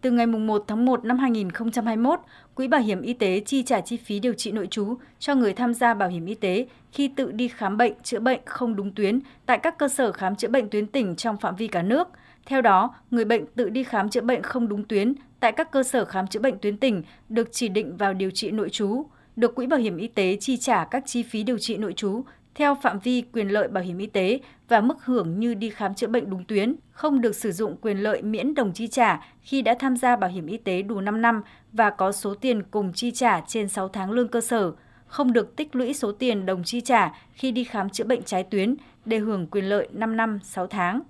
Từ ngày 1 tháng 1 năm 2021, Quỹ Bảo hiểm Y tế chi trả chi phí điều trị nội trú cho người tham gia bảo hiểm y tế khi tự đi khám bệnh, chữa bệnh không đúng tuyến tại các cơ sở khám chữa bệnh tuyến tỉnh trong phạm vi cả nước. Theo đó, người bệnh tự đi khám chữa bệnh không đúng tuyến tại các cơ sở khám chữa bệnh tuyến tỉnh được chỉ định vào điều trị nội trú, được Quỹ Bảo hiểm Y tế chi trả các chi phí điều trị nội trú theo phạm vi quyền lợi bảo hiểm y tế và mức hưởng như đi khám chữa bệnh đúng tuyến, không được sử dụng quyền lợi miễn đồng chi trả khi đã tham gia bảo hiểm y tế đủ 5 năm và có số tiền cùng chi trả trên 6 tháng lương cơ sở, không được tích lũy số tiền đồng chi trả khi đi khám chữa bệnh trái tuyến để hưởng quyền lợi 5 năm 6 tháng.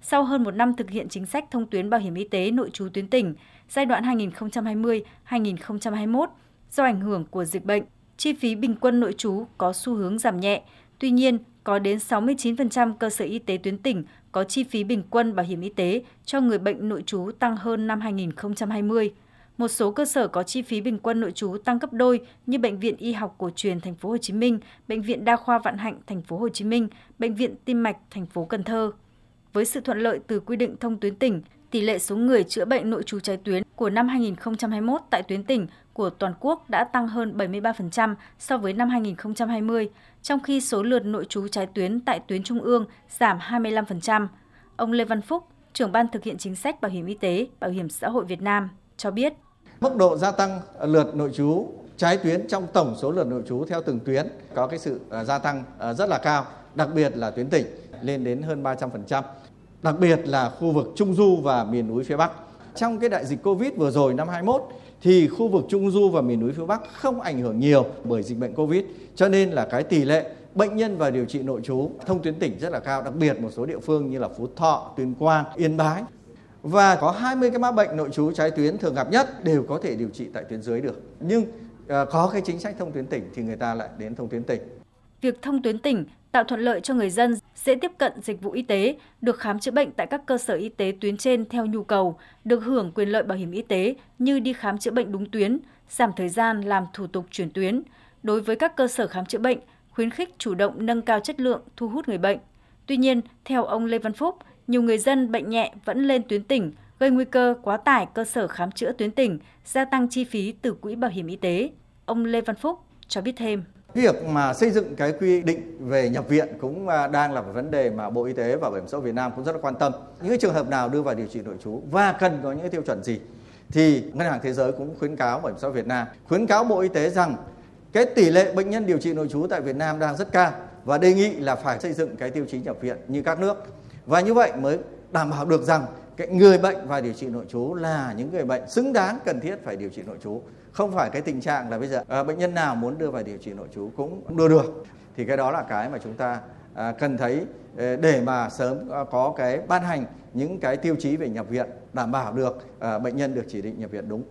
Sau hơn một năm thực hiện chính sách thông tuyến bảo hiểm y tế nội trú tuyến tỉnh giai đoạn 2020-2021 do ảnh hưởng của dịch bệnh, chi phí bình quân nội trú có xu hướng giảm nhẹ, Tuy nhiên, có đến 69% cơ sở y tế tuyến tỉnh có chi phí bình quân bảo hiểm y tế cho người bệnh nội trú tăng hơn năm 2020. Một số cơ sở có chi phí bình quân nội trú tăng gấp đôi như Bệnh viện Y học cổ truyền thành phố Hồ Chí Minh, Bệnh viện Đa khoa Vạn Hạnh thành phố Hồ Chí Minh, Bệnh viện Tim mạch thành phố Cần Thơ. Với sự thuận lợi từ quy định thông tuyến tỉnh, tỷ lệ số người chữa bệnh nội trú trái tuyến của năm 2021 tại tuyến tỉnh của toàn quốc đã tăng hơn 73% so với năm 2020, trong khi số lượt nội trú trái tuyến tại tuyến trung ương giảm 25%. Ông Lê Văn Phúc, trưởng ban thực hiện chính sách bảo hiểm y tế, bảo hiểm xã hội Việt Nam cho biết. Mức độ gia tăng lượt nội trú trái tuyến trong tổng số lượt nội trú theo từng tuyến có cái sự à, gia tăng à, rất là cao, đặc biệt là tuyến tỉnh lên đến hơn 300%, đặc biệt là khu vực Trung Du và miền núi phía Bắc. Trong cái đại dịch Covid vừa rồi năm 21 thì khu vực Trung Du và miền núi phía Bắc không ảnh hưởng nhiều bởi dịch bệnh Covid, cho nên là cái tỷ lệ bệnh nhân và điều trị nội trú thông tuyến tỉnh rất là cao, đặc biệt một số địa phương như là Phú Thọ, Tuyên Quang, Yên Bái. Và có 20 cái mã bệnh nội trú trái tuyến thường gặp nhất đều có thể điều trị tại tuyến dưới được. Nhưng ờ, có cái chính sách thông tuyến tỉnh thì người ta lại đến thông tuyến tỉnh. Việc thông tuyến tỉnh tạo thuận lợi cho người dân dễ tiếp cận dịch vụ y tế, được khám chữa bệnh tại các cơ sở y tế tuyến trên theo nhu cầu, được hưởng quyền lợi bảo hiểm y tế như đi khám chữa bệnh đúng tuyến, giảm thời gian làm thủ tục chuyển tuyến. Đối với các cơ sở khám chữa bệnh, khuyến khích chủ động nâng cao chất lượng, thu hút người bệnh. Tuy nhiên, theo ông Lê Văn Phúc, nhiều người dân bệnh nhẹ vẫn lên tuyến tỉnh, gây nguy cơ quá tải cơ sở khám chữa tuyến tỉnh, gia tăng chi phí từ quỹ bảo hiểm y tế. Ông Lê Văn Phúc cho biết thêm. Việc mà xây dựng cái quy định về nhập viện cũng à, đang là một vấn đề mà Bộ Y tế và Bảo hiểm xã hội Việt Nam cũng rất là quan tâm. Những trường hợp nào đưa vào điều trị nội trú và cần có những tiêu chuẩn gì thì Ngân hàng Thế giới cũng khuyến cáo Bảo hiểm xã hội Việt Nam khuyến cáo Bộ Y tế rằng cái tỷ lệ bệnh nhân điều trị nội trú tại Việt Nam đang rất cao và đề nghị là phải xây dựng cái tiêu chí nhập viện như các nước. Và như vậy mới đảm bảo được rằng cái người bệnh vào điều trị nội trú là những người bệnh xứng đáng cần thiết phải điều trị nội trú không phải cái tình trạng là bây giờ à, bệnh nhân nào muốn đưa vào điều trị nội trú cũng đưa được. Thì cái đó là cái mà chúng ta à, cần thấy ờ, để mà sớm ờ, có cái ban hành những cái tiêu chí về nhập viện đảm bảo được à, bệnh nhân được chỉ định nhập viện đúng.